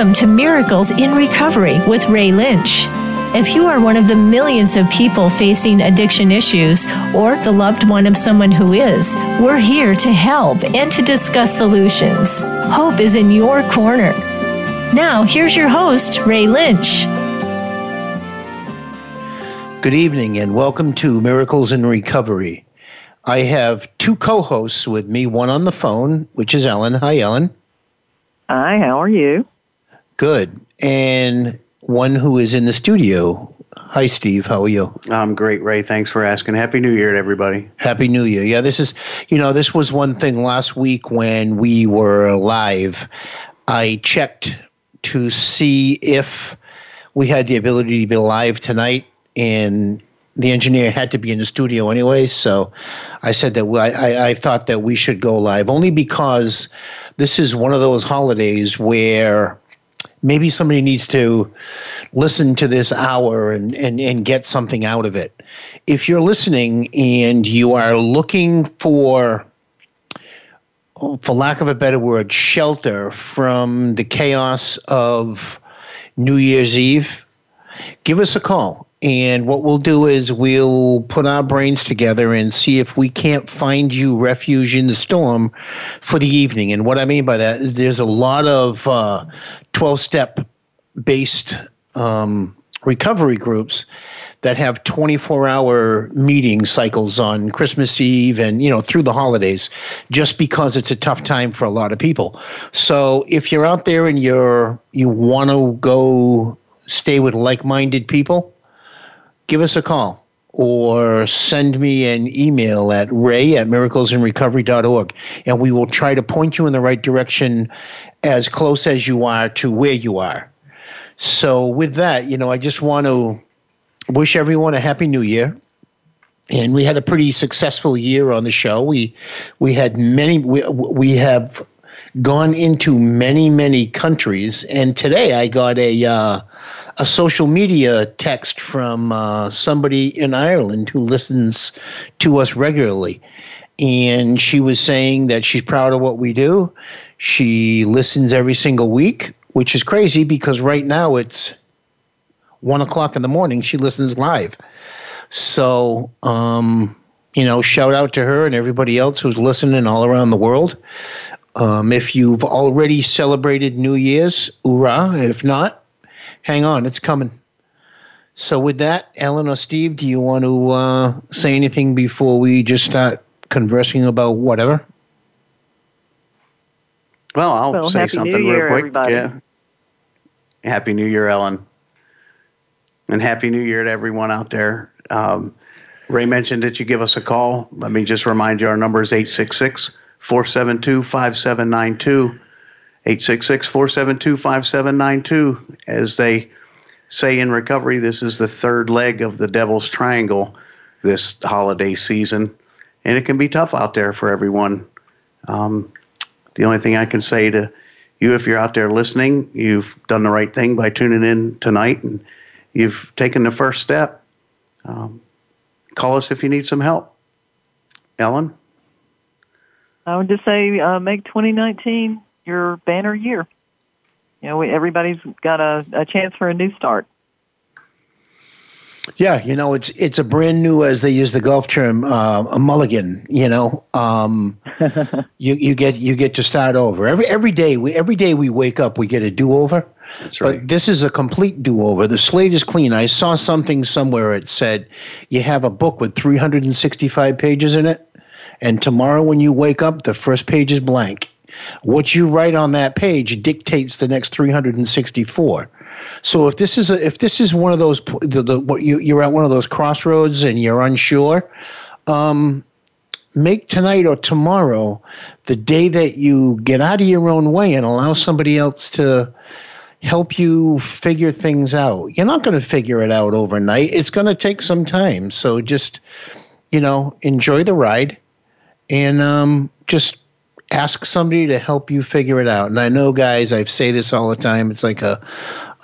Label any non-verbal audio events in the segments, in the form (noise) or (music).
Welcome to Miracles in Recovery with Ray Lynch. If you are one of the millions of people facing addiction issues or the loved one of someone who is, we're here to help and to discuss solutions. Hope is in your corner. Now, here's your host, Ray Lynch. Good evening and welcome to Miracles in Recovery. I have two co hosts with me, one on the phone, which is Ellen. Hi, Ellen. Hi, how are you? Good. And one who is in the studio. Hi, Steve. How are you? I'm great, Ray. Thanks for asking. Happy New Year to everybody. Happy New Year. Yeah, this is, you know, this was one thing last week when we were live. I checked to see if we had the ability to be live tonight, and the engineer had to be in the studio anyway. So I said that I, I thought that we should go live only because this is one of those holidays where maybe somebody needs to listen to this hour and, and, and get something out of it. If you're listening and you are looking for, for lack of a better word, shelter from the chaos of New Year's Eve, give us a call. And what we'll do is we'll put our brains together and see if we can't find you refuge in the storm for the evening. And what I mean by that is there's a lot of 12 uh, step based um, recovery groups that have 24 hour meeting cycles on Christmas Eve and, you know, through the holidays, just because it's a tough time for a lot of people. So if you're out there and you're, you want to go stay with like minded people, give us a call or send me an email at ray at miraclesinrecovery.org and we will try to point you in the right direction as close as you are to where you are. So, with that, you know, I just want to wish everyone a happy new year. And we had a pretty successful year on the show. We we had many we, we have gone into many many countries and today I got a uh, a social media text from uh, somebody in Ireland who listens to us regularly. And she was saying that she's proud of what we do. She listens every single week, which is crazy because right now it's one o'clock in the morning. She listens live. So, um, you know, shout out to her and everybody else who's listening all around the world. Um, if you've already celebrated New Year's, hoorah. If not, hang on, it's coming. So, with that, Ellen or Steve, do you want to uh, say anything before we just start conversing about whatever? Well, I'll well, say something Year, real quick. Everybody. Yeah. Happy New Year, Ellen. And Happy New Year to everyone out there. Um, Ray mentioned that you give us a call. Let me just remind you our number is 866 472 5792. 866 472 5792. As they say in recovery, this is the third leg of the devil's triangle this holiday season. And it can be tough out there for everyone. Um, the only thing I can say to you, if you're out there listening, you've done the right thing by tuning in tonight and you've taken the first step. Um, call us if you need some help. Ellen? I would just say uh, make 2019 your banner year. You know, we, everybody's got a, a chance for a new start. Yeah, you know, it's it's a brand new, as they use the golf term, uh, a mulligan. You know, um, (laughs) you you get you get to start over every every day. We every day we wake up, we get a do over. That's right. But this is a complete do over. The slate is clean. I saw something somewhere. It said you have a book with 365 pages in it, and tomorrow when you wake up, the first page is blank. What you write on that page dictates the next 364. So if this is a, if this is one of those the, the what you you're at one of those crossroads and you're unsure, um, make tonight or tomorrow the day that you get out of your own way and allow somebody else to help you figure things out. You're not going to figure it out overnight. It's going to take some time. So just you know enjoy the ride and um, just ask somebody to help you figure it out. And I know, guys, I say this all the time. It's like a,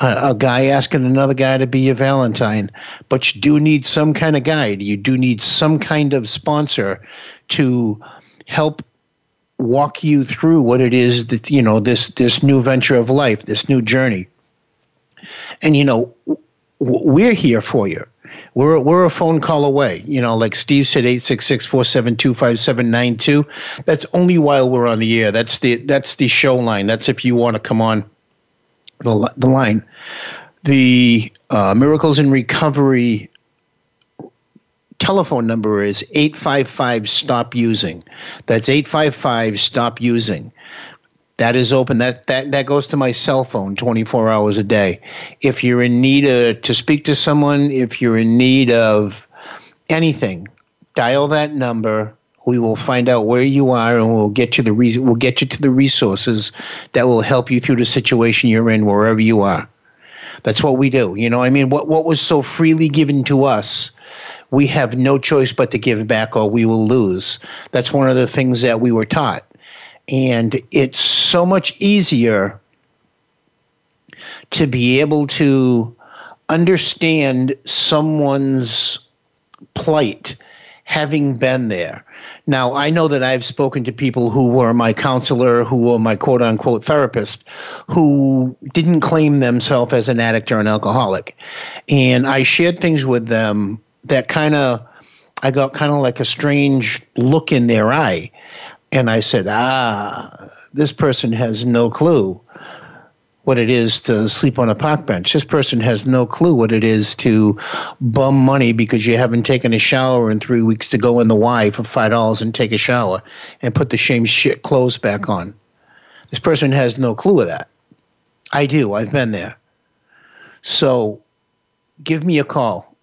a, guy asking another guy to be your Valentine, but you do need some kind of guide. You do need some kind of sponsor to help walk you through what it is that you know this this new venture of life, this new journey. And you know, we're here for you. We're, we're a phone call away. You know, like Steve said, 866-472-5792. That's only while we're on the air. That's the that's the show line. That's if you want to come on the, the line. The uh, Miracles in Recovery telephone number is 855 stop using. That's 855 stop using. That is open. That that that goes to my cell phone 24 hours a day. If you're in need of, to speak to someone, if you're in need of anything, dial that number. We will find out where you are, and we'll get you the re- we'll get you to the resources that will help you through the situation you're in, wherever you are. That's what we do. You know, I mean, what what was so freely given to us, we have no choice but to give back, or we will lose. That's one of the things that we were taught and it's so much easier to be able to understand someone's plight having been there. Now, I know that I've spoken to people who were my counselor, who were my quote unquote therapist, who didn't claim themselves as an addict or an alcoholic. And I shared things with them that kind of, I got kind of like a strange look in their eye. And I said, ah, this person has no clue what it is to sleep on a park bench. This person has no clue what it is to bum money because you haven't taken a shower in three weeks to go in the Y for five dollars and take a shower and put the same shit clothes back on. This person has no clue of that. I do. I've been there. So give me a call.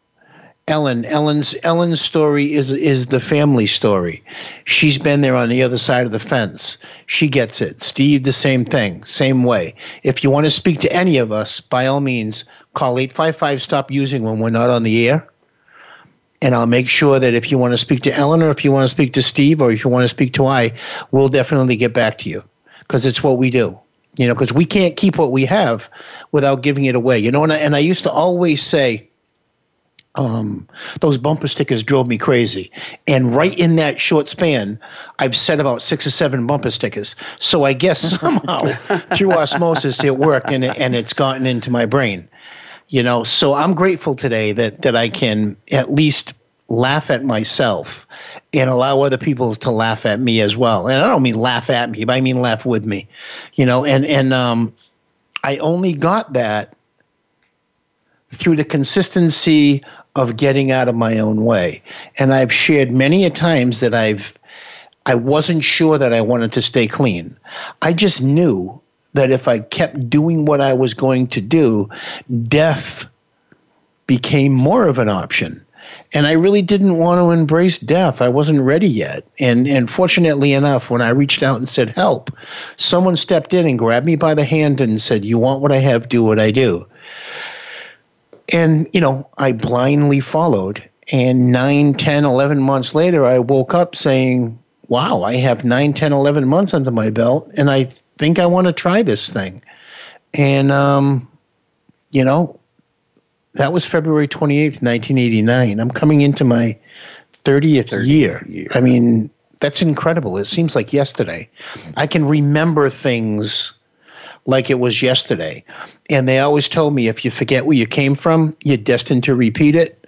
Ellen. Ellen's Ellen's story is is the family story. She's been there on the other side of the fence. She gets it. Steve, the same thing, same way. If you want to speak to any of us, by all means, call 855 stop using when we're not on the air. And I'll make sure that if you want to speak to Ellen or if you want to speak to Steve or if you want to speak to I, we'll definitely get back to you because it's what we do. You know, because we can't keep what we have without giving it away. You know, and I, and I used to always say, um, those bumper stickers drove me crazy. And right in that short span, I've set about six or seven bumper stickers. So I guess (laughs) somehow through osmosis it worked and, it, and it's gotten into my brain. You know, so I'm grateful today that that I can at least laugh at myself and allow other people to laugh at me as well. And I don't mean laugh at me, but I mean laugh with me. You know, and and um, I only got that through the consistency of getting out of my own way. And I've shared many a times that I've I wasn't sure that I wanted to stay clean. I just knew that if I kept doing what I was going to do, death became more of an option. And I really didn't want to embrace death. I wasn't ready yet. And and fortunately enough, when I reached out and said help, someone stepped in and grabbed me by the hand and said, "You want what I have, do what I do." And you know i blindly followed. And 9 10 11 months later i woke up saying wow i have 9 10 11 months under my belt and i think i want to try this thing. And um, you know that was february 28th 1989 i'm coming into my 30th, 30th year. year. I mean that's incredible. It seems like yesterday. I can remember things like it was yesterday. And they always told me if you forget where you came from, you're destined to repeat it.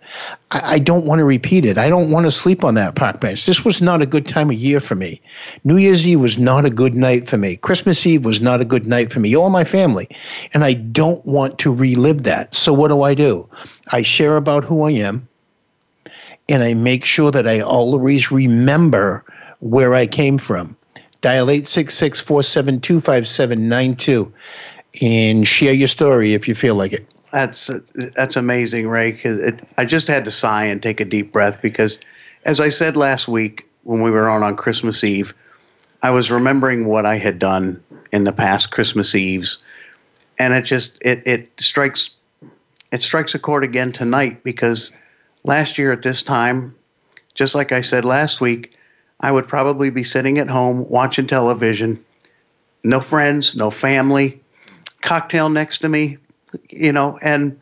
I, don't want to repeat it. I don't want to sleep on that park bench. This was not a good time of year for me. New Year's Eve was not a good night for me. Christmas Eve was not a good night for me, All my family. And I don't want to relive that. So what do I do? I share about who I am and I make sure that I always remember where I came from. Dial 866 472 5792 and share your story if you feel like it. That's that's amazing, Ray. It, I just had to sigh and take a deep breath because, as I said last week when we were on on Christmas Eve, I was remembering what I had done in the past Christmas Eves, and it just it it strikes it strikes a chord again tonight because last year at this time, just like I said last week, I would probably be sitting at home watching television, no friends, no family, cocktail next to me, you know, and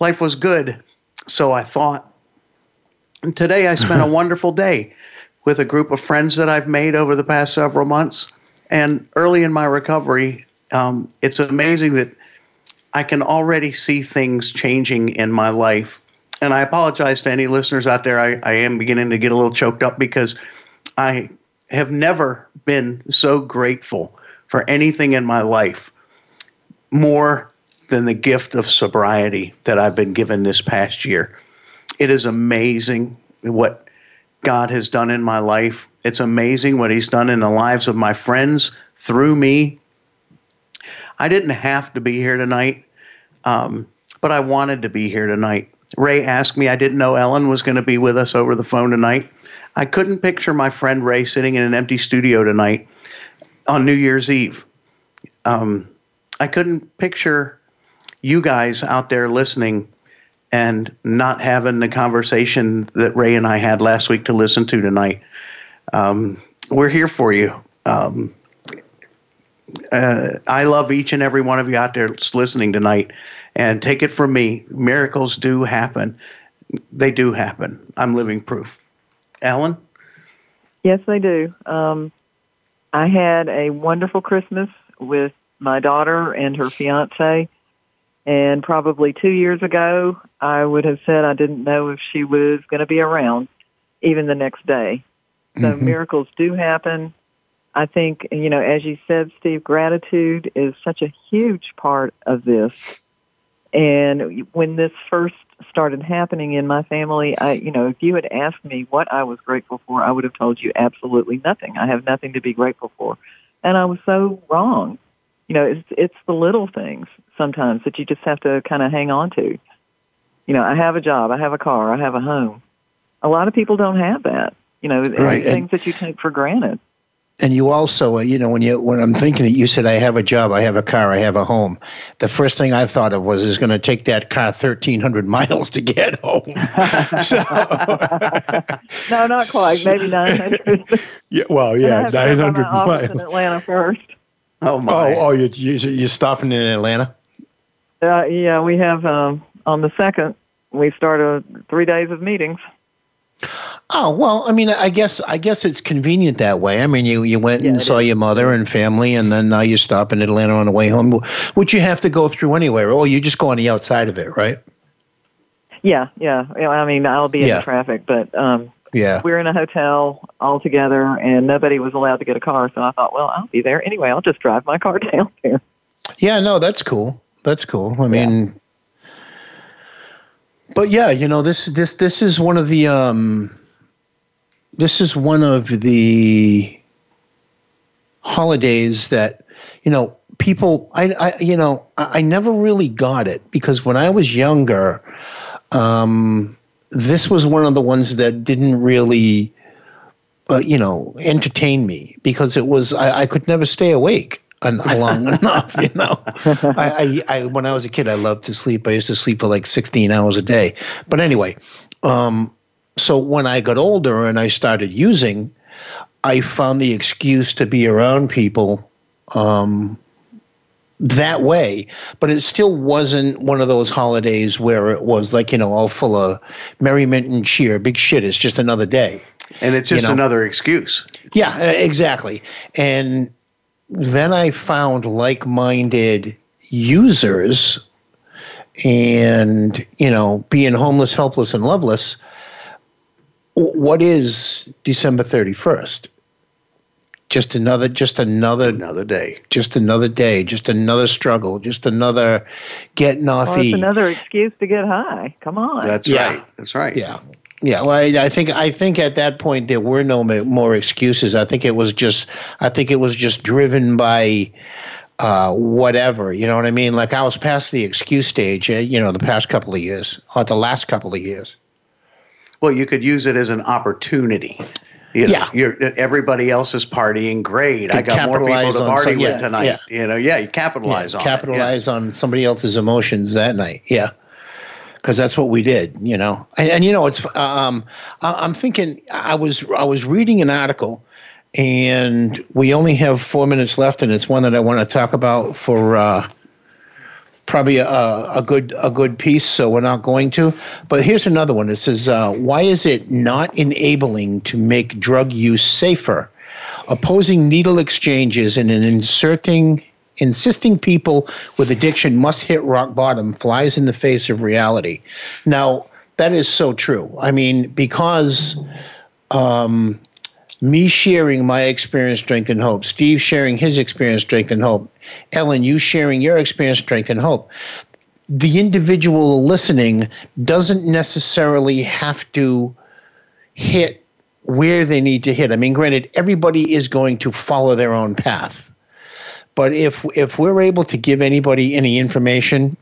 life was good. So I thought. And today I spent a (laughs) wonderful day. with a group of friends that I've made over the past several months. And early in my recovery, um, it's amazing that I can already see things changing in my life. And I apologize to any listeners out there. I, I am beginning to get a little choked up because I have never been so grateful for anything in my life more than the gift of sobriety that I've been given this past year. It is amazing what God has done in my life. It's amazing what He's done in the lives of my friends through me. I didn't have to be here tonight, um, but I wanted to be here tonight. Ray asked me, I didn't know Ellen was going to be with us over the phone tonight. I couldn't picture my friend Ray sitting in an empty studio tonight on New Year's Eve. Um, I couldn't picture you guys out there listening and not having the conversation that Ray and I had last week to listen to tonight. Um, we're here for you. Um, uh, I love each and every one of you out there listening tonight. And take it from me, miracles do happen. They do happen. I'm living proof. Ellen? Yes, they do. Um, I had a wonderful Christmas with my daughter and her fiance. And probably two years ago, I would have said I didn't know if she was going to be around even the next day. So mm-hmm. miracles do happen. I think, you know, as you said, Steve, gratitude is such a huge part of this. And when this first started happening in my family, I, you know, if you had asked me what I was grateful for, I would have told you absolutely nothing. I have nothing to be grateful for. And I was so wrong. You know, it's, it's the little things sometimes that you just have to kind of hang on to. You know, I have a job, I have a car, I have a home. A lot of people don't have that. You know, right. things and, that you take for granted. And you also, uh, you know, when you when I'm thinking it, you said I have a job, I have a car, I have a home. The first thing I thought of was is going to take that car 1,300 (laughs) miles to get home. (laughs) no, not quite. (laughs) Maybe 900. yeah, well, yeah, 900 miles. In Atlanta first. Oh my! Oh, oh, you you you're stopping in Atlanta? Uh, yeah, we have um, on the second. We start a three days of meetings. Oh well, I mean, I guess I guess it's convenient that way. I mean, you you went yeah, and saw is. your mother and family, and then now you stop in Atlanta on the way home, which you have to go through anyway. Or you just go on the outside of it, right? Yeah, yeah. I mean, I'll be in traffic, but um, yeah, we're in a hotel all together, and nobody was allowed to get a car. So I thought, well, I'll be there anyway. I'll just drive my car (laughs) down there. Yeah, no, that's cool. That's cool. I mean, but yeah, you know, this this this is one of the um, this is one of the holidays that you know people. I, I you know I, I never really got it because when I was younger, um, this was one of the ones that didn't really. Uh, you know, entertain me because it was I, I could never stay awake (laughs) long enough. You know, I, I, I, when I was a kid, I loved to sleep. I used to sleep for like 16 hours a day. But anyway, um, so when I got older and I started using, I found the excuse to be around people um, that way. But it still wasn't one of those holidays where it was like you know all full of merriment and cheer. Big shit. It's just another day. And it's just you know? another excuse. Yeah, exactly. And then I found like minded users and, you know, being homeless, helpless, and loveless. What is December 31st? Just another, just another, another day, just another day, just another struggle, just another getting off. Well, it's another excuse to get high. Come on. That's yeah. right. That's right. Yeah. Yeah, well, I, I, think I think at that point there were no more excuses. I think it was just I think it was just driven by uh, whatever. You know what I mean? Like I was past the excuse stage. Uh, you know, the past couple of years or the last couple of years. Well, you could use it as an opportunity. You know, yeah, you're, everybody else is partying. Great, I got more people to party some, yeah, with tonight. Yeah. You know, yeah, you capitalize yeah, on capitalize it, on somebody else's emotions that night. Yeah because that's what we did, you know. And, and you know, it's um, I'm thinking I was I was reading an article, and we only have four minutes left, and it's one that I want to talk about for uh, probably a, a good a good piece, so we're not going to. But here's another one. It says, uh, "Why is it not enabling to make drug use safer? Opposing needle exchanges and inserting." Insisting people with addiction must hit rock bottom flies in the face of reality. Now, that is so true. I mean, because um, me sharing my experience, strength, and hope, Steve sharing his experience, strength, and hope, Ellen, you sharing your experience, strength, and hope. The individual listening doesn't necessarily have to hit where they need to hit. I mean, granted, everybody is going to follow their own path. But if if we're able to give anybody any information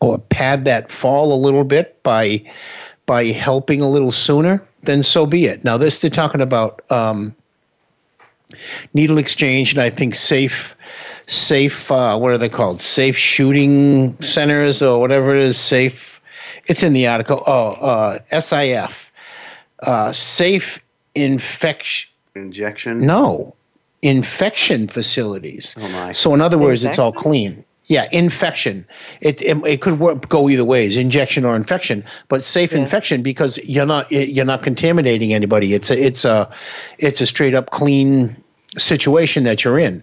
or pad that fall a little bit by by helping a little sooner, then so be it. Now, this they're talking about um, needle exchange, and I think safe, safe. Uh, what are they called? Safe shooting centers or whatever it is. Safe. It's in the article. Oh, uh, SIF, uh, safe infection injection. No, infection facilities. Oh my. So in other words, it's all clean. Yeah, infection. It it, it could work, go either ways, injection or infection, but safe Yeah. infection because you're not you're not contaminating anybody. It's a it's a it's a straight up clean situation that you're in,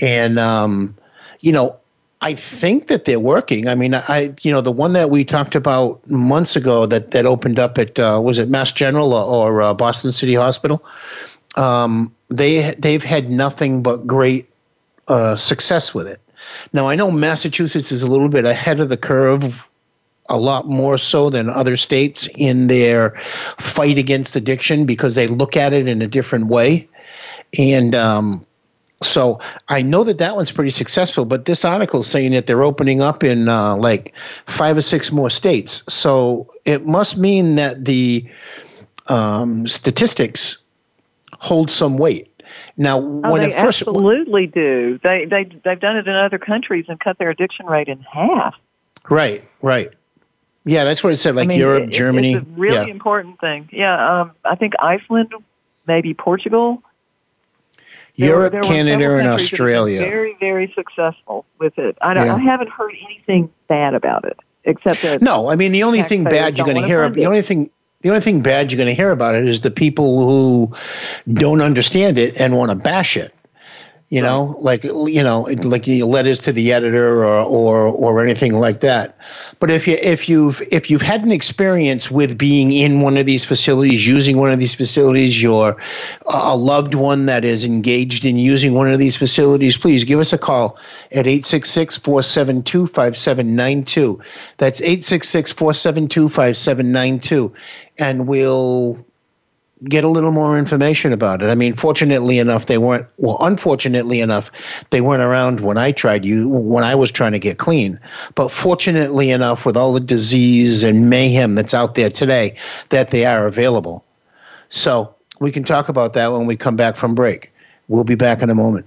and um, you know. I think that they're working. I mean, I you know the one that we talked about months ago that that opened up at uh, was it Mass General or, or uh, Boston City Hospital. Um, they they've had nothing but great uh, success with it. Now I know Massachusetts is a little bit ahead of the curve, a lot more so than other states in their fight against addiction because they look at it in a different way, and um, so I know that that one's pretty successful. But this article is saying that they're opening up in uh, like five or six more states, so it must mean that the um, statistics hold some weight. Now, Oh, when they it first absolutely do. They they they've done it in other countries and cut their addiction rate in half. Right, right. Yeah, that's what it said. Like I mean, Europe, it- Germany. It's a really yeah, important thing. Yeah, um, I think Iceland, maybe Portugal. There Europe, were Canada, and countries that have been Australia. Very, very successful with it. I, don't, Yeah. I haven't heard anything bad about it, except that No, I mean the only thing bad you're going to hear. The only thing. The only thing bad you're going to hear about it is the people who don't understand it and want to bash it. You know, like you know, like letters to the editor or or or anything like that. But if you if you've if you've had an experience with being in one of these facilities, using one of these facilities, you're a loved one that is engaged in using one of these facilities, please give us a call at 866-472-5792. That's 866-472-5792 and we'll get a little more information about it. I mean, fortunately enough, they weren't. Well, unfortunately enough, they weren't around when I tried you when I was trying to get clean. But fortunately enough, with all the disease and mayhem that's out there today, that they are available. So we can talk about that when we come back from break. We'll be back in a moment.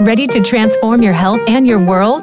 Ready to transform your health and your world?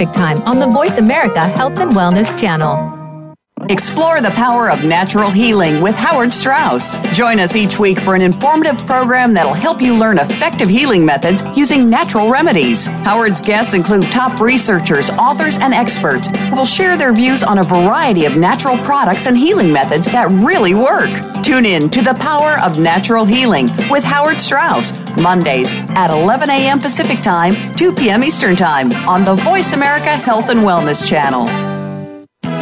Time on the Voice America Health and Wellness channel. Explore the power of natural healing with Howard Strauss. Join us each week for an informative program that'll help you learn effective healing methods using natural remedies. Howard's guests include top researchers, authors, and experts who will share their views on a variety of natural products and healing methods that really work. Tune in to The Power of Natural Healing with Howard Strauss, Mondays at 11 a.m. Pacific Time, 2 p.m. Eastern Time on the Voice America Health and Wellness Channel.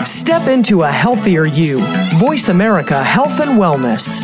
Step into a healthier you. Voice America Health and Wellness.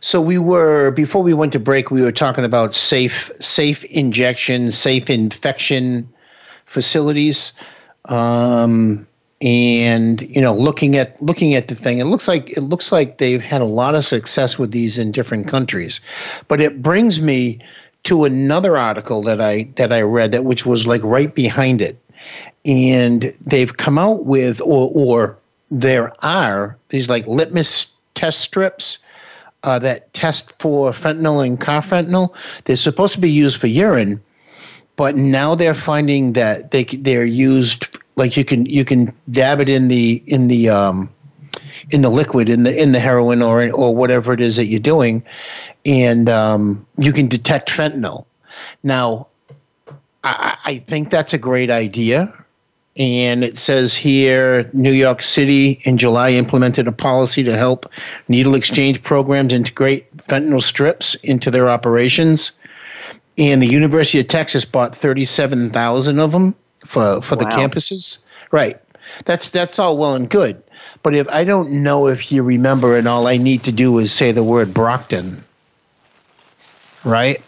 So we were before we went to break. We were talking about safe, safe injection, safe infection facilities, um, and you know, looking at looking at the thing. It looks like it looks like they've had a lot of success with these in different countries. But it brings me to another article that I that I read that which was like right behind it, and they've come out with or or there are these like litmus test strips uh, that test for fentanyl and carfentanil. They're supposed to be used for urine, but now they're finding that they they're used like you can you can dab it in the in the um, in the liquid in the in the heroin or or whatever it is that you're doing, and um, you can detect fentanyl. Now, I, I think that's a great idea. And it says here New York City in July implemented a policy to help needle exchange programs integrate fentanyl strips into their operations. And the University of Texas bought 37,000 of them for, for the campuses. Right. That's that's all well and good. But if I don't know if you remember and all I need to do is say the word Brockton. Right?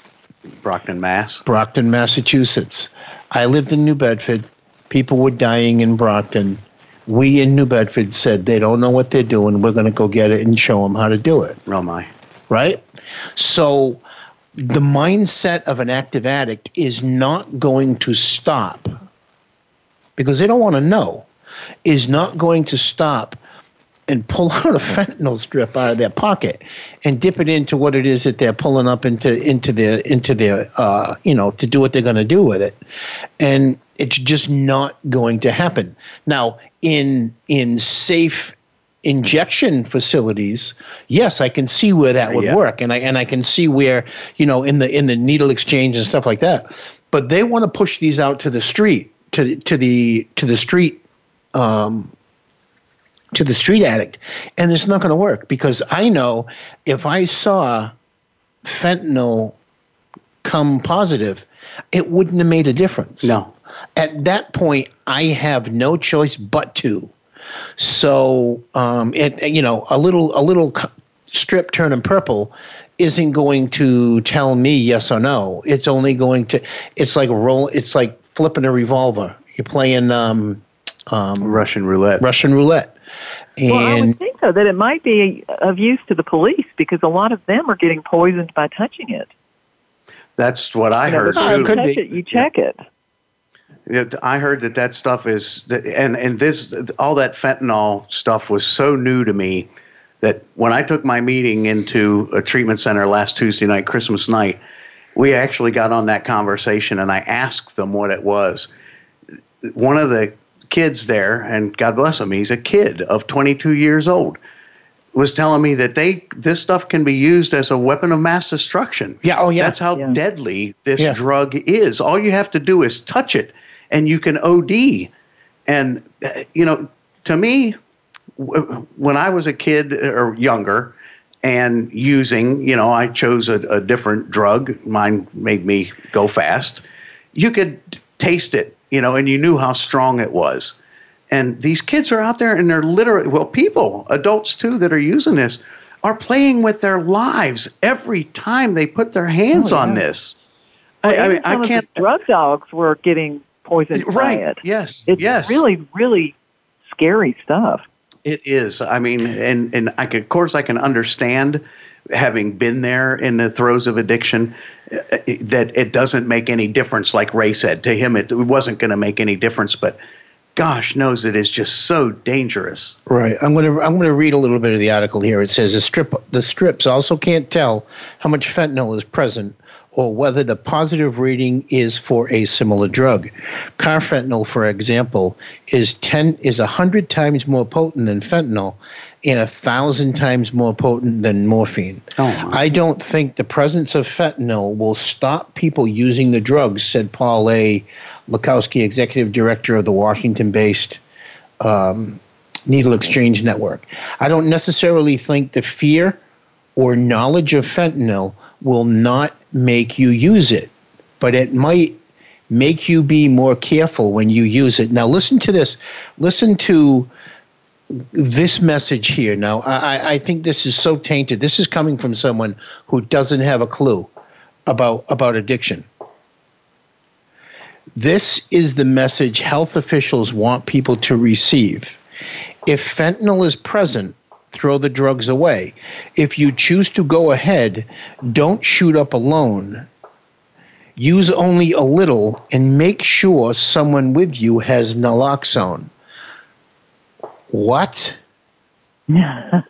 Brockton, Mass. Brockton, Massachusetts. I lived in New Bedford. People were dying in Brockton. We in New Bedford said they don't know what they're doing. We're going to go get it and show them how to do it. Oh my. Right? So the mindset of an active addict is not going to stop because they don't want to know, is not going to stop and pull (laughs) out a fentanyl strip out of their pocket and dip it into what it is that they're pulling up into into their into their uh, you know to do what they're going to do with it, and it's just not going to happen. Now, in in safe injection facilities, yes, I can see where that would Yeah. work, and I and I can see where you know in the in the needle exchange and stuff like that. But they want to push these out to the street, to to the to the street um, to the street addict, and it's not going to work because I know if I saw fentanyl come positive, it wouldn't have made a difference. No. At that point, I have no choice but to. So, um, it you know a little a little c- strip turning purple isn't going to tell me yes or no. It's only going to. It's like roll. It's like flipping a revolver. You're playing um, um, Russian roulette. Russian roulette. Well, I would think though that it might be of use to the police because a lot of them are getting poisoned by touching it. That's what I You know, heard before it you could touch be. it, you check it. It- I heard that that stuff is and and this all that fentanyl stuff was so new to me that when I took my meeting into a treatment center last Tuesday night, Christmas night, we actually got on that conversation and I asked them what it was. One of the kids there, and God bless him, he's a kid of 22 years old, was telling me that they this stuff can be used as a weapon of mass destruction. Yeah, oh, yeah. That's how Yeah. deadly this Yeah. drug is. All you have to do is touch it and you can OD. And, uh, you know, to me, when I was a kid or younger and using, you know, I chose a, a different drug, mine made me go fast. You could taste it, you know, and you knew how strong it was. And these kids are out there and they're literally, well, people, adults too, that are using this are playing with their lives every time they put their hands Oh, on this. Well, I, I mean, I some of the can't. drug dogs were getting poisoned by Right. it. Yes. It's yes. really, really scary stuff. It is. I mean, and and I could, of course, I can understand having been there in the throes of addiction uh, that it doesn't make any difference. Like Ray said, to him, it, it wasn't going to make any difference. But gosh knows it is just so dangerous. Right. I'm going to I'm going to read a little bit of the article here. It says the strip the strips also can't tell how much fentanyl is present or whether the positive reading is for a similar drug. Carfentanil, for example, is 10 is 100 times more potent than fentanyl and a 1000 times more potent than morphine. Oh, I don't think the presence of fentanyl will stop people using the drugs, said Paul A. Lukowski, executive director of the Washington-based um, Needle Exchange Network. I don't necessarily think the fear or knowledge of fentanyl will not make you use it, but it might make you be more careful when you use it. Now, listen to this. Listen to this message here. Now, I, I think this is so tainted. This is coming from someone who doesn't have a clue about about addiction. This is the message health officials want people to receive. If fentanyl is present, throw the drugs away. If you choose to go ahead, don't shoot up alone. Use only a little and make sure someone with you has naloxone. What? (laughs) yeah.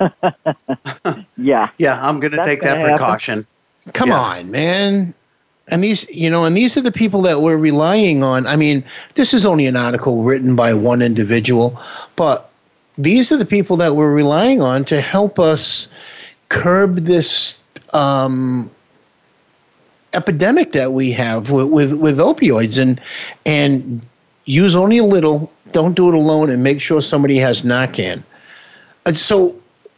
Yeah, I'm going to take that gonna happen. precaution. Come Yeah. on, man. And these, you know, and these are the people that we're relying on. I mean, this is only an article written by one individual, but these are the people that we're relying on to help us curb this um, epidemic that we have with, with, with opioids and and use only a little. Don't do it alone, and make sure somebody has Narcan. And so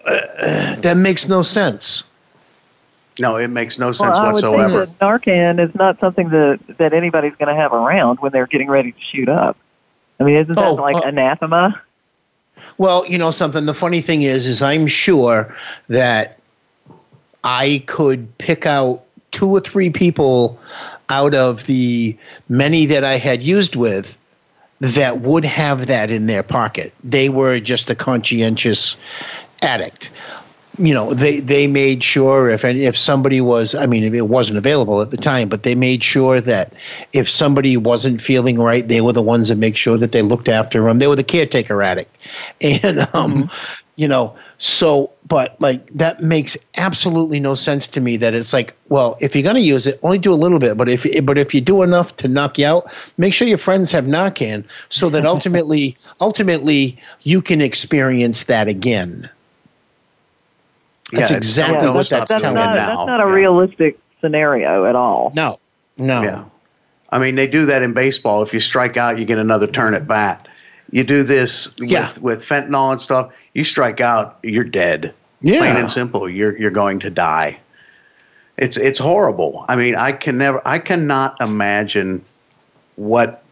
uh, that makes no sense. No, it makes no Well, sense I would whatsoever. think that Narcan is not something that that anybody's going to have around when they're getting ready to shoot up. I mean, isn't that Oh, like uh, anathema? Well, you know something. The funny thing is, is I'm sure that I could pick out two or three people out of the many that I had used with that would have that in their pocket. They were just a conscientious addict. You know, they they made sure if if somebody was, I mean, it wasn't available at the time, but they made sure that if somebody wasn't feeling right, they were the ones that make sure that they looked after them. They were the caretaker addict, (laughs) and um, you know, so but like that makes absolutely no sense to me. That it's like, well, if you're gonna use it, only do a little bit, but if but if you do enough to knock you out, make sure your friends have Narcan, so that (laughs) ultimately, ultimately, you can experience that again. That's Yeah, exactly don't what that's, that's that's telling not now. that's not a Yeah. realistic scenario at all. No, no. Yeah. I mean, they do that in baseball. If you strike out, you get another turn at bat. You do this Yeah. with, with fentanyl and stuff. You strike out, you're dead. Yeah. Plain and simple. You're you're going to die. It's it's horrible. I mean, I can never I cannot imagine what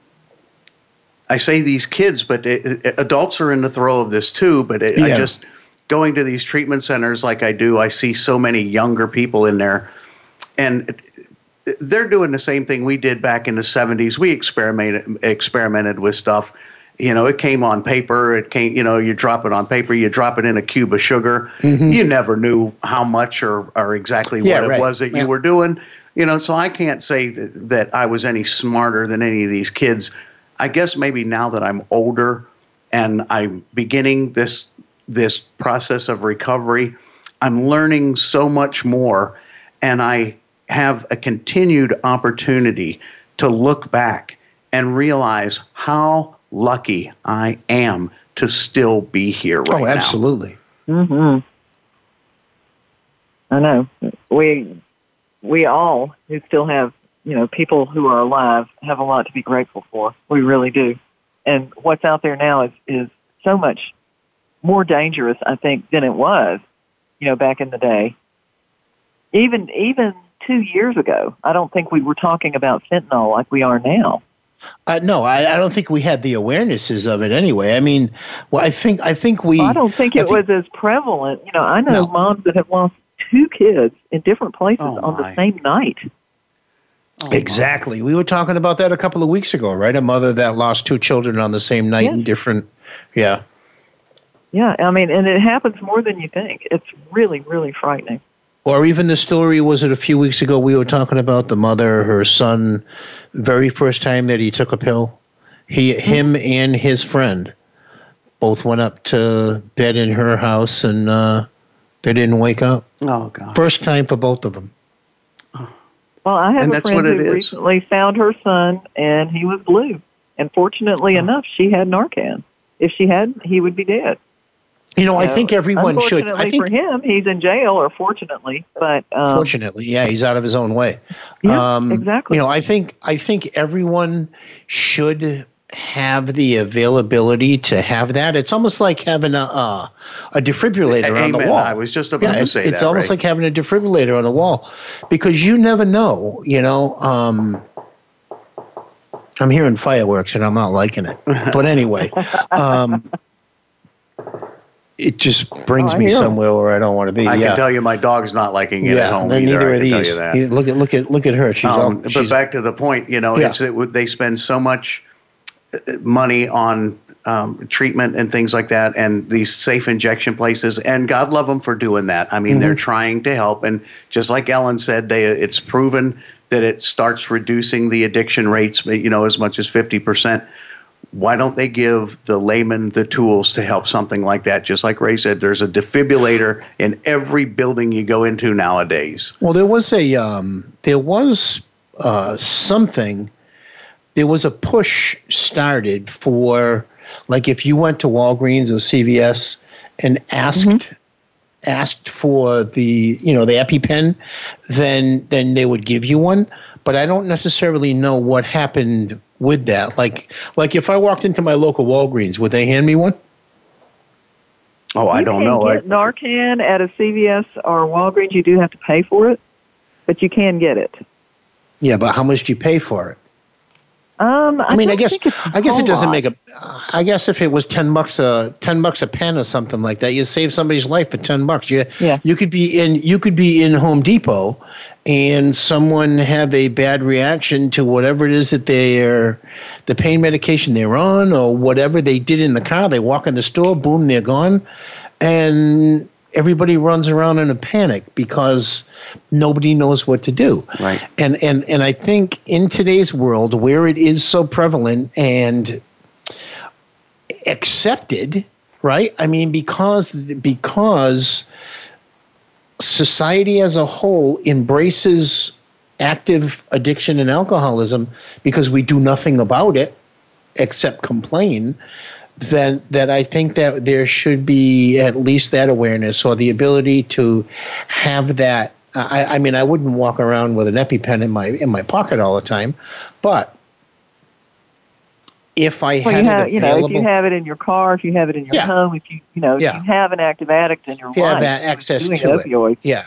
I say these kids, but it, it- adults are in the throw of this too. But it, I just going to these treatment centers like I do, I see so many younger people in there, and they're doing the same thing we did back in the 70s. We experimented experimented with stuff. You know, it came on paper. It came, you know, you drop it on paper, you drop it in a cube of sugar. You never knew how much or, or exactly Mm-hmm. Yeah, what right. it was that Yeah. you were doing. You know, so I can't say that, that I was any smarter than any of these kids. I guess maybe now that I'm older and I'm beginning this this process of recovery, I'm learning so much more and I have a continued opportunity to look back and realize how lucky I am to still be here right now. oh, now. absolutely. hmm I know. We we all who still have you know, people who are alive have a lot to be grateful for. We really do. And what's out there now is, is so much more dangerous, I think, than it was, you know, back in the day. Even even two years ago, I don't think we were talking about fentanyl like we are now. Uh, no, I, I, don't think we had the awarenesses of it anyway. I mean, well, I think I think we. Well, I don't think it think, was as prevalent. You know, I know no. moms that have lost two kids in different places oh, on the same night. Oh, exactly. My. We were talking about that a couple of weeks ago, right? A mother that lost two children on the same night yes. in different. Yeah. Yeah, I mean, and it happens more than you think. It's really, really frightening. Or even the story was it a few weeks ago we were talking about the mother, her son, very first time that he took a pill. He, mm-hmm. him, and his friend both went up to bed in her house, and uh, they didn't wake up. Oh God! First time for both of them. Well, I have and a friend who recently found her son, and he was blue. And fortunately oh. enough, she had Narcan. If she hadn't, he would be dead. You know, I think everyone should. Unfortunately think, for him, he's in jail, or fortunately, but um, fortunately, yeah, he's out of his own way. Yeah, um, exactly. You know, I think I think everyone should have the availability to have that. It's almost like having a uh, a defibrillator Amen. on the wall. I was just about yeah, to say it's, that. It's almost right? like having a defibrillator on the wall because you never know. You know. Um, I'm hearing fireworks and I'm not liking it. But anyway, um, it just brings oh, me somewhere where I don't want to be. I yeah. can tell you, my dog's not liking it yeah, at home Neither are these. Look at look at look at her. She's um, all, but she's, back to the point, you know, yeah. it's it, they spend so much uh, money on um, treatment and things like that, and these safe injection places. And God love them for doing that. I mean, mm-hmm. they're trying to help, and just like Ellen said, they it's proven that it starts reducing the addiction rates, you know, as much as fifty percent why don't they give the layman the tools to help something like that? Just like Ray said, there's a defibrillator in every building you go into nowadays. Well, there was a um, there was uh, something. There was a push started for like if you went to Walgreens or CVS and asked mm-hmm. asked for the you know the EpiPen, then then they would give you one. But I don't necessarily know what happened with that? Like, like if I walked into my local Walgreens, would they hand me one? Oh, you I don't know. Get Narcan at a CVS or Walgreens, you do have to pay for it, but you can get it. Yeah, but how much do you pay for it? Um, I, I mean, I guess I guess it doesn't lot. make a. I guess if it was ten bucks a ten bucks a pen or something like that, you save somebody's life for ten bucks. You yeah. you could be in you could be in Home Depot, and someone have a bad reaction to whatever it is that they're the pain medication they're on or whatever they did in the car. They walk in the store, boom, they're gone, and everybody runs around in a panic because nobody knows what to do. Right. And and and I think in today's world where it is so prevalent and accepted, right? I mean because because society as a whole embraces active addiction and alcoholism because we do nothing about it except complain then that I think that there should be at least that awareness or the ability to have that. I, I mean, I wouldn't walk around with an EpiPen in my in my pocket all the time, but if I well, had you, have, it you know, if you have it in your car, if you have it in your yeah. home, if you you know, if yeah. you have an active addict in your if you life, have access to opioids, it, yeah,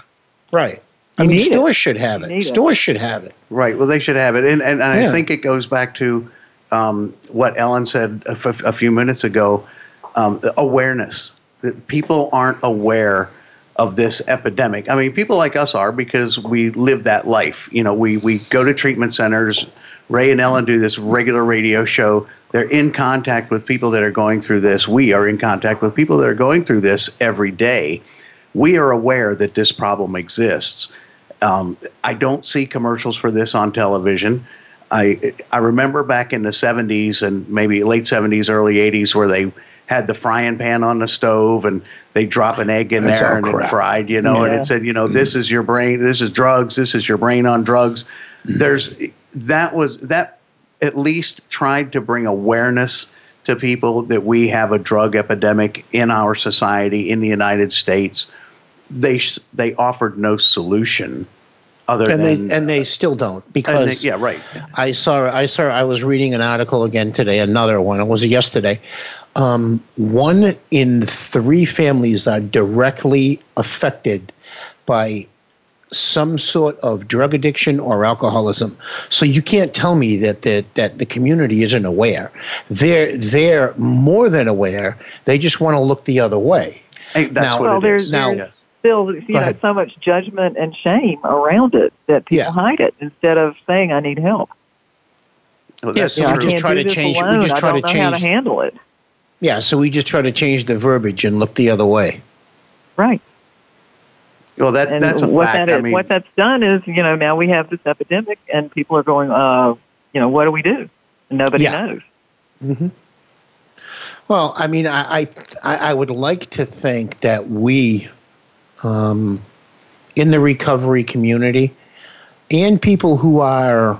right. I You mean, stores it. should have it. need it. Stores should have it. Right. Well, they should have it, and and, and Yeah. I think it goes back to um, what Ellen said a, f- a few minutes ago. Um, the awareness that people aren't aware of this epidemic. I mean, people like us are because we live that life. You know, we we go to treatment centers. Ray and Ellen do this regular radio show. They're in contact with people that are going through this. We are in contact with people that are going through this every day. We are aware that this problem exists. Um, I don't see commercials for this on television. I I remember back in the 70s and maybe late 70s, early 80s, where they had the frying pan on the stove and they drop an egg in That's there and crap. it fried, you know, and it said, you know, this is your brain, this is drugs, this is your brain on drugs. There's that was that at least tried to bring awareness to people that we have a drug epidemic in our society in the United States. They they offered no solution other and than they and they still don't because they- yeah, right. I saw I saw I was reading an article again today, another one. It was yesterday. Um, one in three families are directly affected by some sort of drug addiction or alcoholism. So you can't tell me that the, that the community isn't aware. They're they're more than aware. They just want to look the other way. Hey, that's Now- what well, it there's, is. Now- there's still you Go know so much judgment and shame around it that people Yeah. hide it instead of saying I need help. Well, Yeah, so You know, we just try to this change- we alone. just I try don't to know how to handle it. Yeah, so we just try to change the verbiage and look the other way. Right. Well, that And that's a what fact. that is, I mean, what that's done is, you know, now we have this epidemic, and people are going, uh, you know, what do we do? And nobody Yeah. knows. hmm Well, I mean, I, I I I would like to think that we, um, in the recovery community, and people who are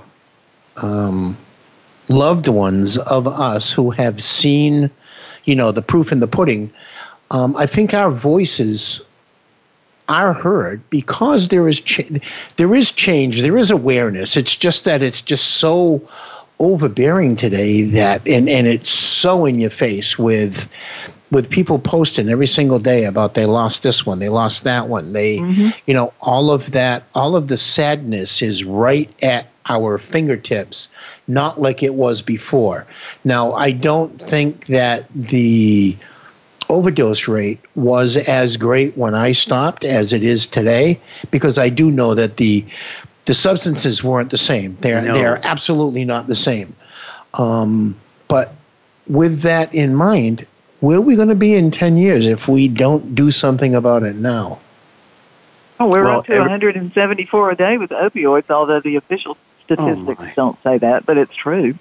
um, loved ones of us who have seen, you know, the proof in the pudding. Um, I think our voices are heard because there is cha- there is change, there is awareness. It's just that it's just so overbearing today that and, and it's so in your face with with people posting every single day about they lost this one, they lost that one. They mm-hmm. you know, all of that all of the sadness is right at our fingertips, not like it was before. Now I don't think that the overdose rate was as great when I stopped as it is today because I do know that the the substances weren't the same. They're No. they're absolutely not the same. Um, but with that in mind, where are we going to be in ten years if we don't do something about it now? Oh, we're Well, up to every- 174 a day with opioids, although the official statistics my. don't say that, but it's true.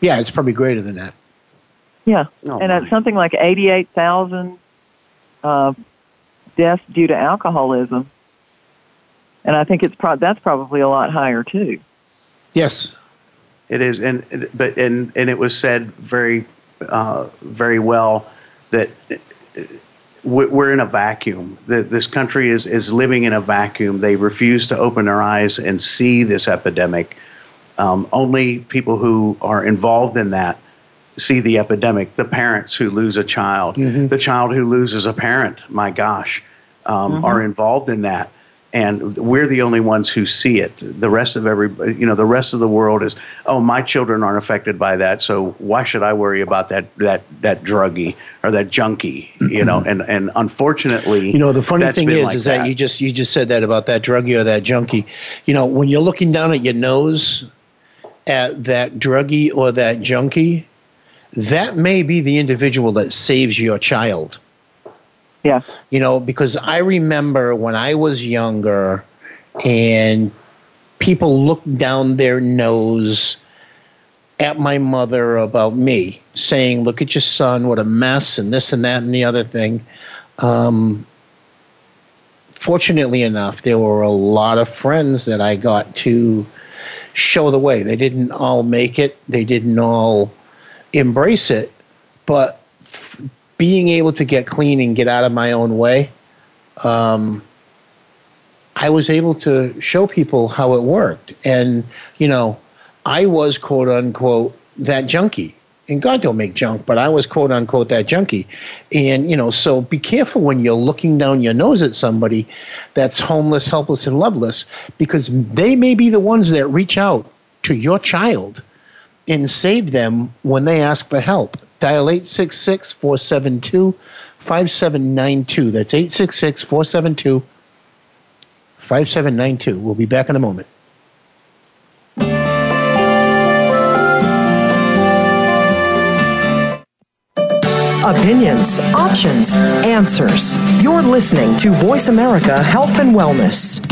Yeah, it's probably greater than that. Yeah. Oh, and my. it's something like 88,000 uh, deaths due to alcoholism. And I think it's pro- that's probably a lot higher too. Yes. It is, and but and and it was said very, uh, very well that uh, we- we're in a vacuum. That this country is is living in a vacuum. They refuse to open their eyes and see this epidemic. Um, only people who are involved in that see the epidemic. The parents who lose a child, the child who loses a parent. My gosh, um, are involved in that and we're the only ones who see it. The rest of every, you know, the rest of the world is, oh, my children aren't affected by that, so why should I worry about that that that druggie or that junkie, you know? And and unfortunately, You know, the funny thing is, like is that. you just you just said that about that druggie or that junkie. You know, when you're looking down at your nose at that druggie or that junkie, that may be the individual that saves your child. Yeah. You know, because I remember when I was younger and people looked down their nose at my mother about me, saying, Look at your son, what a mess, and this and that and the other thing. Um, fortunately enough, there were a lot of friends that I got to show the way. They didn't all make it, they didn't all embrace it, but f- being able to get clean and get out of my own way, um, I was able to show people how it worked. And, you know, I was quote unquote that junkie. And God don't make junk, but I was quote unquote that junkie. And, you know, so be careful when you're looking down your nose at somebody that's homeless, helpless, and loveless, because they may be the ones that reach out to your child and save them when they ask for help. Dial 866 472 5792. That's 866 472 5792. We'll be back in a moment. Opinions, options, answers. You're listening to Voice America Health and Wellness.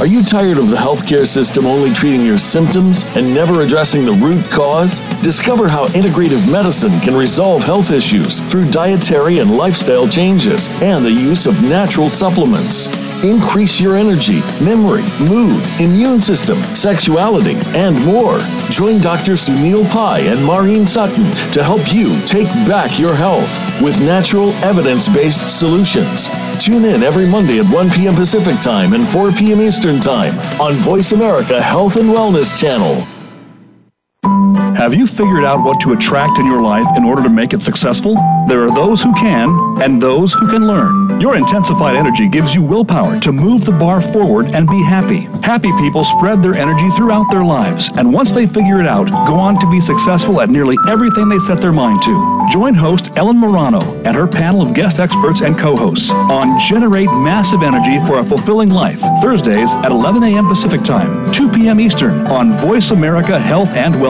Are you tired of the healthcare system only treating your symptoms and never addressing the root cause? Discover how integrative medicine can resolve health issues through dietary and lifestyle changes and the use of natural supplements. Increase your energy, memory, mood, immune system, sexuality, and more. Join Dr. Sunil Pai and Maureen Sutton to help you take back your health with natural evidence based solutions. Tune in every Monday at 1 p.m. Pacific Time and 4 p.m. Eastern Time on Voice America Health and Wellness Channel. Have you figured out what to attract in your life in order to make it successful? There are those who can and those who can learn. Your intensified energy gives you willpower to move the bar forward and be happy. Happy people spread their energy throughout their lives, and once they figure it out, go on to be successful at nearly everything they set their mind to. Join host Ellen Morano and her panel of guest experts and co-hosts on Generate Massive Energy for a Fulfilling Life, Thursdays at 11 a.m. Pacific Time, 2 p.m. Eastern on Voice America Health and Wellness.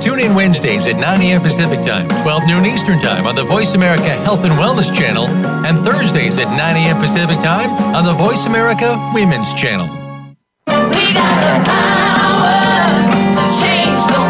Tune in Wednesdays at 9 a.m. Pacific Time, 12 noon Eastern Time on the Voice America Health and Wellness Channel, and Thursdays at 9 a.m. Pacific Time on the Voice America Women's Channel. We got the power to change the world.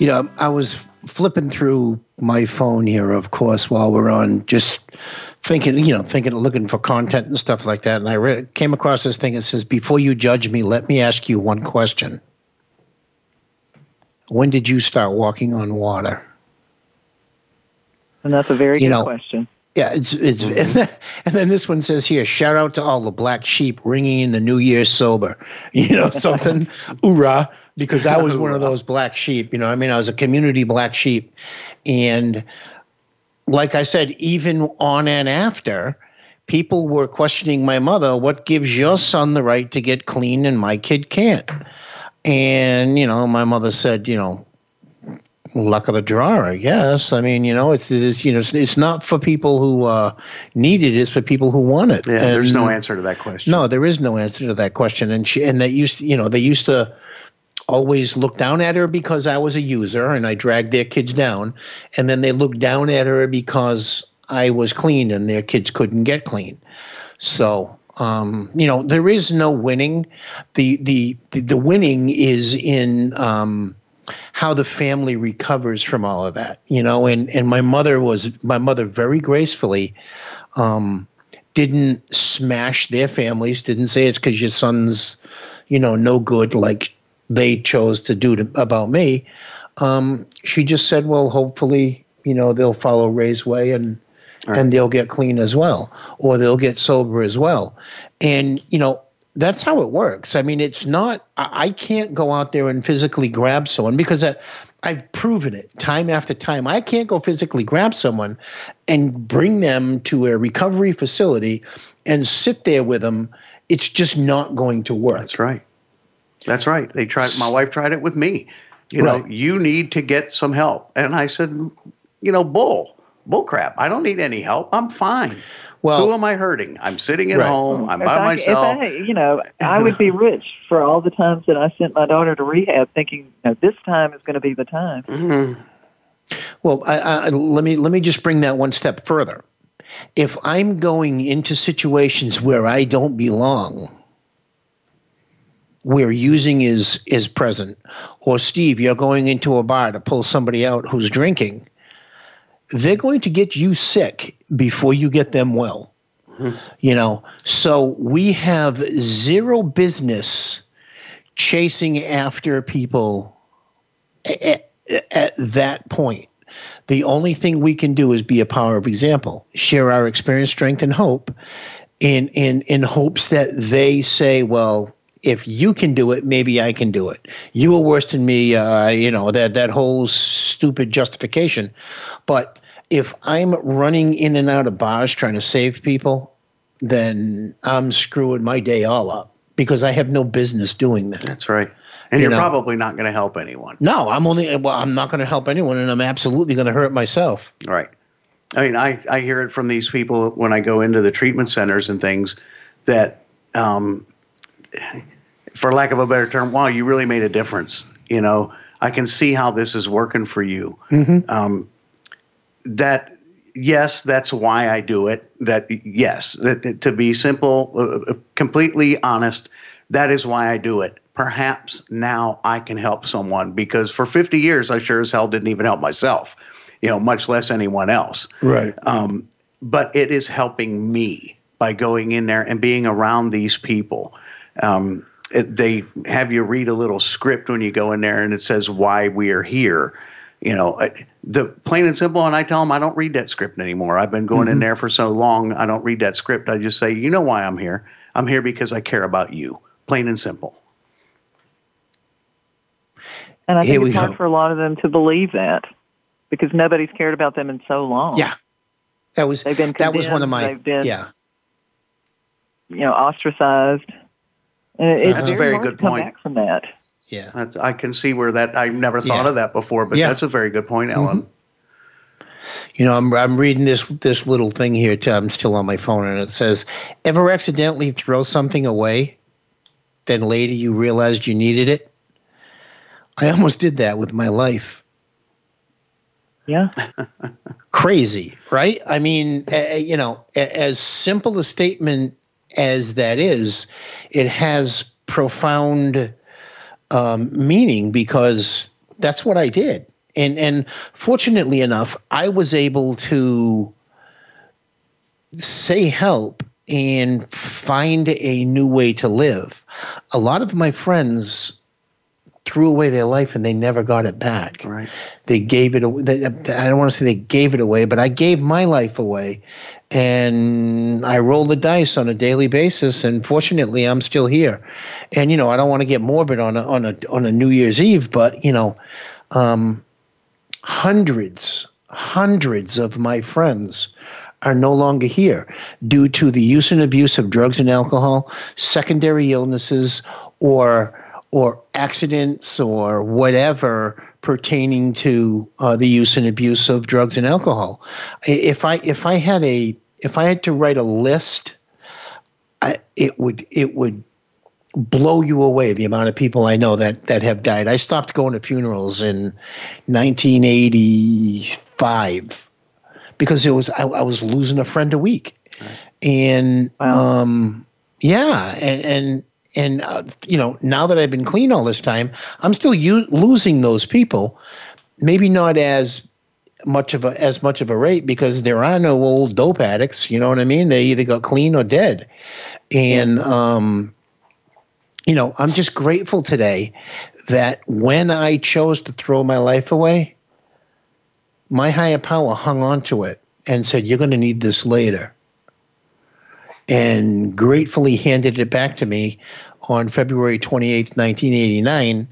You know, I was flipping through my phone here, of course, while we're on just thinking, you know, thinking, looking for content and stuff like that. And I read, came across this thing that says, "Before you judge me, let me ask you one question. When did you start walking on water?" And that's a very You good know, question. Yeah, it's it's (laughs) and then this one says here, shout out to all the black sheep ringing in the new year sober. (laughs) You know, something (laughs) hoorah, because I was one of (laughs) those black sheep, you know, I mean I was a community black sheep. And like I said, even on and after, people were questioning my mother, what gives your son the right to get clean and my kid can't? And, you know, my mother said, you know, luck of the draw, I guess. I mean, you know, it's, it's you know, it's, it's not for people who uh, need it; it's for people who want it. Yeah, there's no answer to that question. No, there is no answer to that question. And she and they used, you know, they used to always look down at her because I was a user and I dragged their kids down, and then they looked down at her because I was clean and their kids couldn't get clean. So. Um, you know, there is no winning. The the the, the winning is in um, how the family recovers from all of that, you know, and, and my mother was my mother very gracefully um, didn't smash their families, didn't say it's because your son's, you know, no good like they chose to do to, about me. Um, she just said, well, hopefully, you know, they'll follow Ray's way and and they'll get clean as well, or they'll get sober as well. And, you know, that's how it works. I mean, it's not, I I can't go out there and physically grab someone because I, I've proven it time after time. I can't go physically grab someone and bring them to a recovery facility and sit there with them. It's just not going to work. That's right. That's right. They tried. My wife tried it with me. You know, you need to get some help, and I said, you know, bull, bull crap. I don't need any help. I'm fine. Well, who am I hurting? I'm sitting at Right. home. I'm If by I- myself. If I, you know, I would be (laughs) rich for all the times that I sent my daughter to rehab, thinking, you know, this time is going to be the time. Mm-hmm. Well, I, I, let me let me just bring that one step further. If I'm going into situations where I don't belong, where using is is present, or Steve, you're going into a bar to pull somebody out who's drinking, they're going to get you sick before you get them well. Mm-hmm. You know, so we have zero business chasing after people at, at that point. The only thing we can do is be a power of example, share our experience, strength, and hope, in in in hopes that they say, well, if you can do it, maybe I can do it. You are worse than me, uh, you know that that whole stupid justification. But if I'm running in and out of bars trying to save people, then I'm screwing my day all up because I have no business doing that. That's right. And You are probably not going to help anyone. No, I'm only well, I'm not going to help anyone, and I'm absolutely going to hurt myself. Right. I mean, I, I hear it from these people when I go into the treatment centers and things that, um, for lack of a better term, wow, you really made a difference. You know, I can see how this is working for you. Mm-hmm. Um, that yes, that's why I do it. That yes, that, to be simple, uh, uh, completely honest, that is why I do it. Perhaps now I can help someone because for 50 years I sure as hell didn't even help myself, you know, much less anyone else. Right. Um, but it is helping me by going in there and being around these people. Um, it, they have you read a little script when you go in there and it says why we are here. You know, the plain and simple. And I tell them I don't read that script anymore. I've been going in Mhm. there for so long. I don't read that script. I just say, you know why I'm here? I'm here because I care about you. Plain and simple. And I think it's hard go. for a lot of them to believe that because nobody's cared about them in so long. Yeah. That was They've been that was one of my they've been- yeah. You know, ostracized. And it's That's a very, very hard good to come point. back from that. Yeah. That's, I can see where that I never thought Yeah. of that before, but Yeah. that's a very good point, Ellen. You know, I'm I'm reading this this little thing here. Too. I'm still on my phone, and it says, "Ever accidentally throw something away, then later you realized you needed it." I almost did that with my life. Yeah. (laughs) Crazy, right? I mean, uh, you know, a- as simple a statement as that is, it has profound um, meaning because that's what I did. And and fortunately enough, I was able to say help and find a new way to live. A lot of my friends threw away their life and they never got it back. Right. They gave it away. They, I don't want to say they gave it away, but I gave my life away. And I roll the dice on a daily basis, and fortunately, I'm still here. And you know, I don't want to get morbid on a on a on a New Year's Eve, but you know, um, hundreds, hundreds of my friends are no longer here due to the use and abuse of drugs and alcohol, secondary illnesses, or or accidents or whatever pertaining to uh, the use and abuse of drugs and alcohol. If I if I had a if I had to write a list, I, it would it would blow you away the amount of people I know that that have died. I stopped going to funerals in 1985 because it was I, I was losing a friend a week, and um, yeah, and and and uh, you know now that I've been clean all this time, I'm still u- losing those people. Maybe not as much of a as much of a rate because there are no old dope addicts. You know what I mean? They either got clean or dead, and um, you know I'm just grateful today that when I chose to throw my life away, my higher power hung on to it and said, You're going to need this later. And gratefully handed it back to me on February 28th, 1989.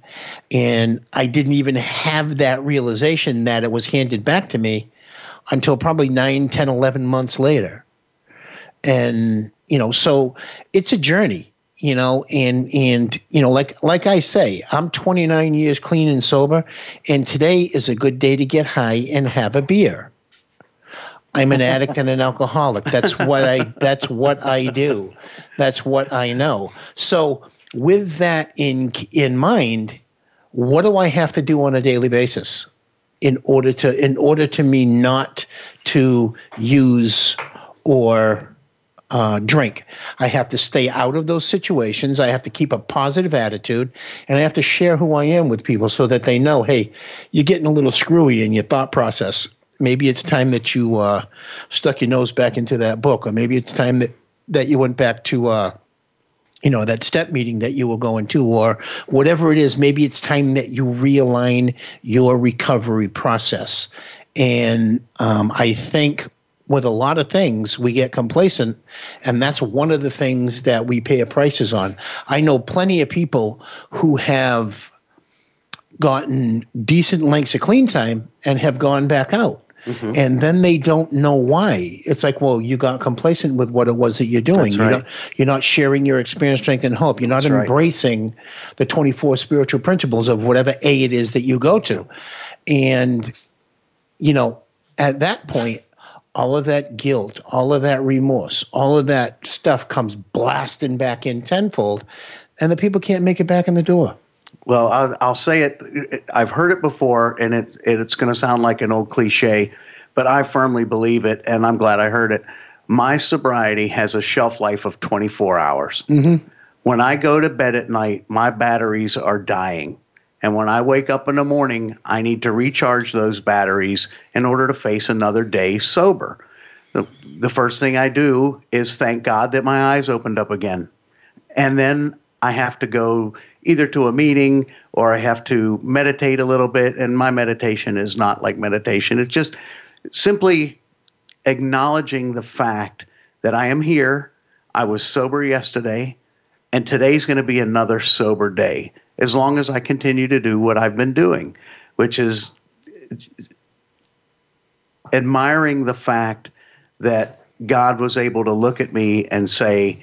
And I didn't even have that realization that it was handed back to me until probably 9, 10, 11 months later. And, you know, so it's a journey you know and and you know like like i say i'm 29 years clean and sober and today is a good day to get high and have a beer i'm an addict and an alcoholic that's what i that's what i do that's what i know so with that in in mind what do i have to do on a daily basis in order to in order to me not to use or uh, drink. I have to stay out of those situations. I have to keep a positive attitude, and I have to share who I am with people so that they know, hey, you're getting a little screwy in your thought process. Maybe it's time that you uh, stuck your nose back into that book, or maybe it's time that that you went back to. Uh, you know that step meeting that you were going to or whatever it is maybe it's time that you realign your recovery process and um, i think with a lot of things we get complacent and that's one of the things that we pay a prices on i know plenty of people who have gotten decent lengths of clean time and have gone back out Mm-hmm. and then they don't know why it's like well you got complacent with what it was that you're doing That's you're right. not you're not sharing your experience strength and hope you're not That's right. embracing the 24 spiritual principles of whatever a it is that you go to and you know at that point all of that guilt all of that remorse all of that stuff comes blasting back in tenfold and the people can't make it back in the door Well, I'll, I'll say it. I've heard it before, and it's it's going to sound like an old cliche, but I firmly believe it, and I'm glad I heard it. My sobriety has a shelf life of 24 hours. mm-hmm. When I go to bed at night, my batteries are dying. And when I wake up in the morning, I need to recharge those batteries in order to face another day sober. The, the first thing I do is thank God that my eyes opened up again. And then I have to go either to a meeting or I have to meditate a little bit. And my meditation is not like meditation, it's just simply acknowledging the fact that I am here. I was sober yesterday, and today's going to be another sober day as long as I continue to do what I've been doing, which is admiring the fact that God was able to look at me and say,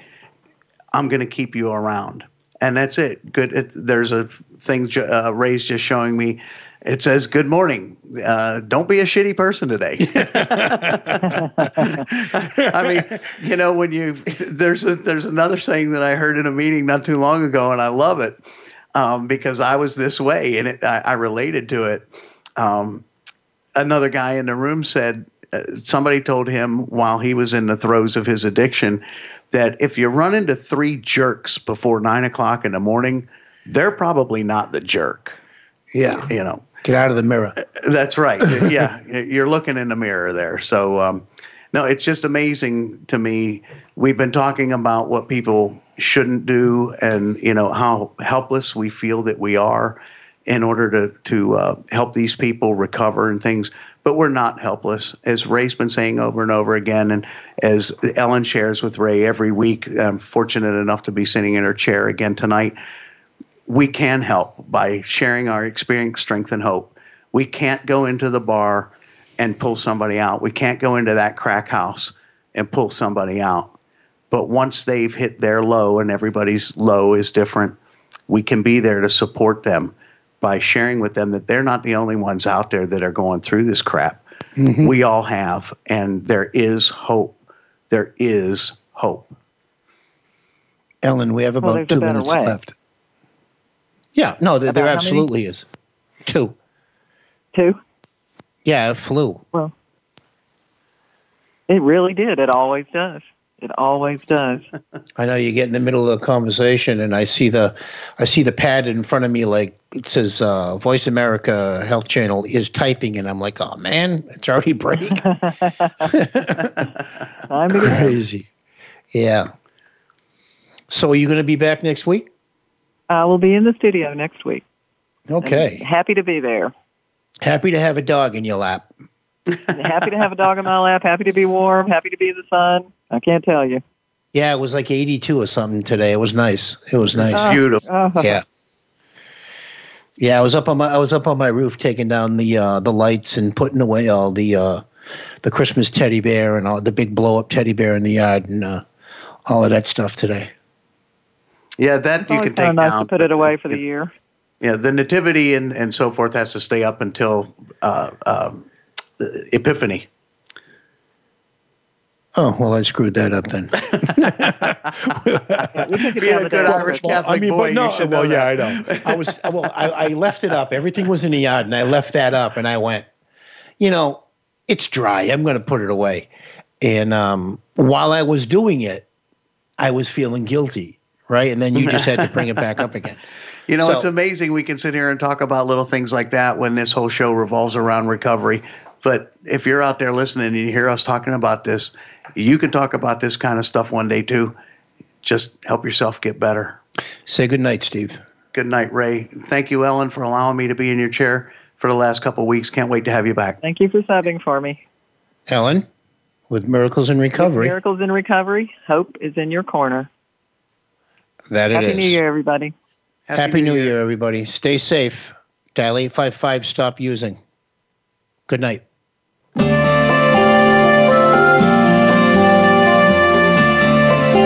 I'm going to keep you around. And that's it. Good. It, there's a thing uh, Ray's just showing me. It says, "Good morning. Uh, don't be a shitty person today." (laughs) I mean, you know, when you there's a, there's another saying that I heard in a meeting not too long ago, and I love it um, because I was this way, and it, I, I related to it. Um, another guy in the room said uh, somebody told him while he was in the throes of his addiction that if you run into three jerks before nine o'clock in the morning, they're probably not the jerk. yeah You know, get out of the mirror (laughs) that's right. yeah, you're looking in the mirror there. So, um, no, it's just amazing to me. We've been talking about what people shouldn't do, and you know how helpless we feel that we are in order to to uh, help these people recover and things. But we're not helpless, as Ray's been saying over and over again, and as Ellen shares with Ray every week. I'm fortunate enough to be sitting in her chair again tonight we can help by sharing our experience, strength, and hope. We can't go into the bar and pull somebody out. We can't go into that crack house and pull somebody out. But once they've hit their low, and everybody's low is different, we can be there to support them by sharing with them that they're not the only ones out there that are going through this crap. Mhm. We all have, and there is hope. There is hope. ellen we have about there's a two minutes way. left yeah no there, there About many? absolutely is two Two. yeah it flew Well, it really did. It always does. It always does. (laughs) I know you get in the middle of the conversation, and I see the, I see the pad in front of me, like it says uh, "Voice America Health Channel" is typing, and I'm like, oh man, it's already break. (laughs) (laughs) I'm. Crazy, yeah. So, are you going to be back next week? I will be in the studio next week. Okay. Happy to be there. Happy to have a dog in your lap. happy to have a dog in my lap. Happy to be warm. Happy to be in the sun. I can't tell you. Yeah, it was like 82 or something today. It was nice. It was nice. Oh, Beautiful. oh. Yeah. Yeah, I was up on my I was up on my roof taking down the uh, the lights and putting away all the uh, the Christmas teddy bear and all the big blow up teddy bear in the yard and uh, all of that stuff today. Yeah, that It's you can take of nice down. to put it away for the year. Yeah, the nativity and, and so forth has to stay up until uh, um, Epiphany. Oh well, I screwed that up then. (laughs) We took it Being a good day Irish before. Catholic boy, but no, you should well, know yeah, that. I know. I was well, I, I left it up. Everything was in the yard, and I left that up, and I went, you know, it's dry. I'm going to put it away. And um, while I was doing it, I was feeling guilty, right? And then you just had to bring it back up again. (laughs) You know, So- it's amazing we can sit here and talk about little things like that when this whole show revolves around recovery. But if you're out there listening and you hear us talking about this, you can talk about this kind of stuff one day too. Just help yourself get better. Say good night, Steve. Good night, Ray. Thank you, Ellen, for allowing me to be in your chair for the last couple of weeks. Can't wait to have you back. Thank you for subbing for me. Ellen, with Miracles in Recovery. Miracles in Recovery. Hope is in your corner. That it Happy is. New Year, everybody. Happy, New, Year. everybody. Stay safe. Dial 855 stop using. Good night.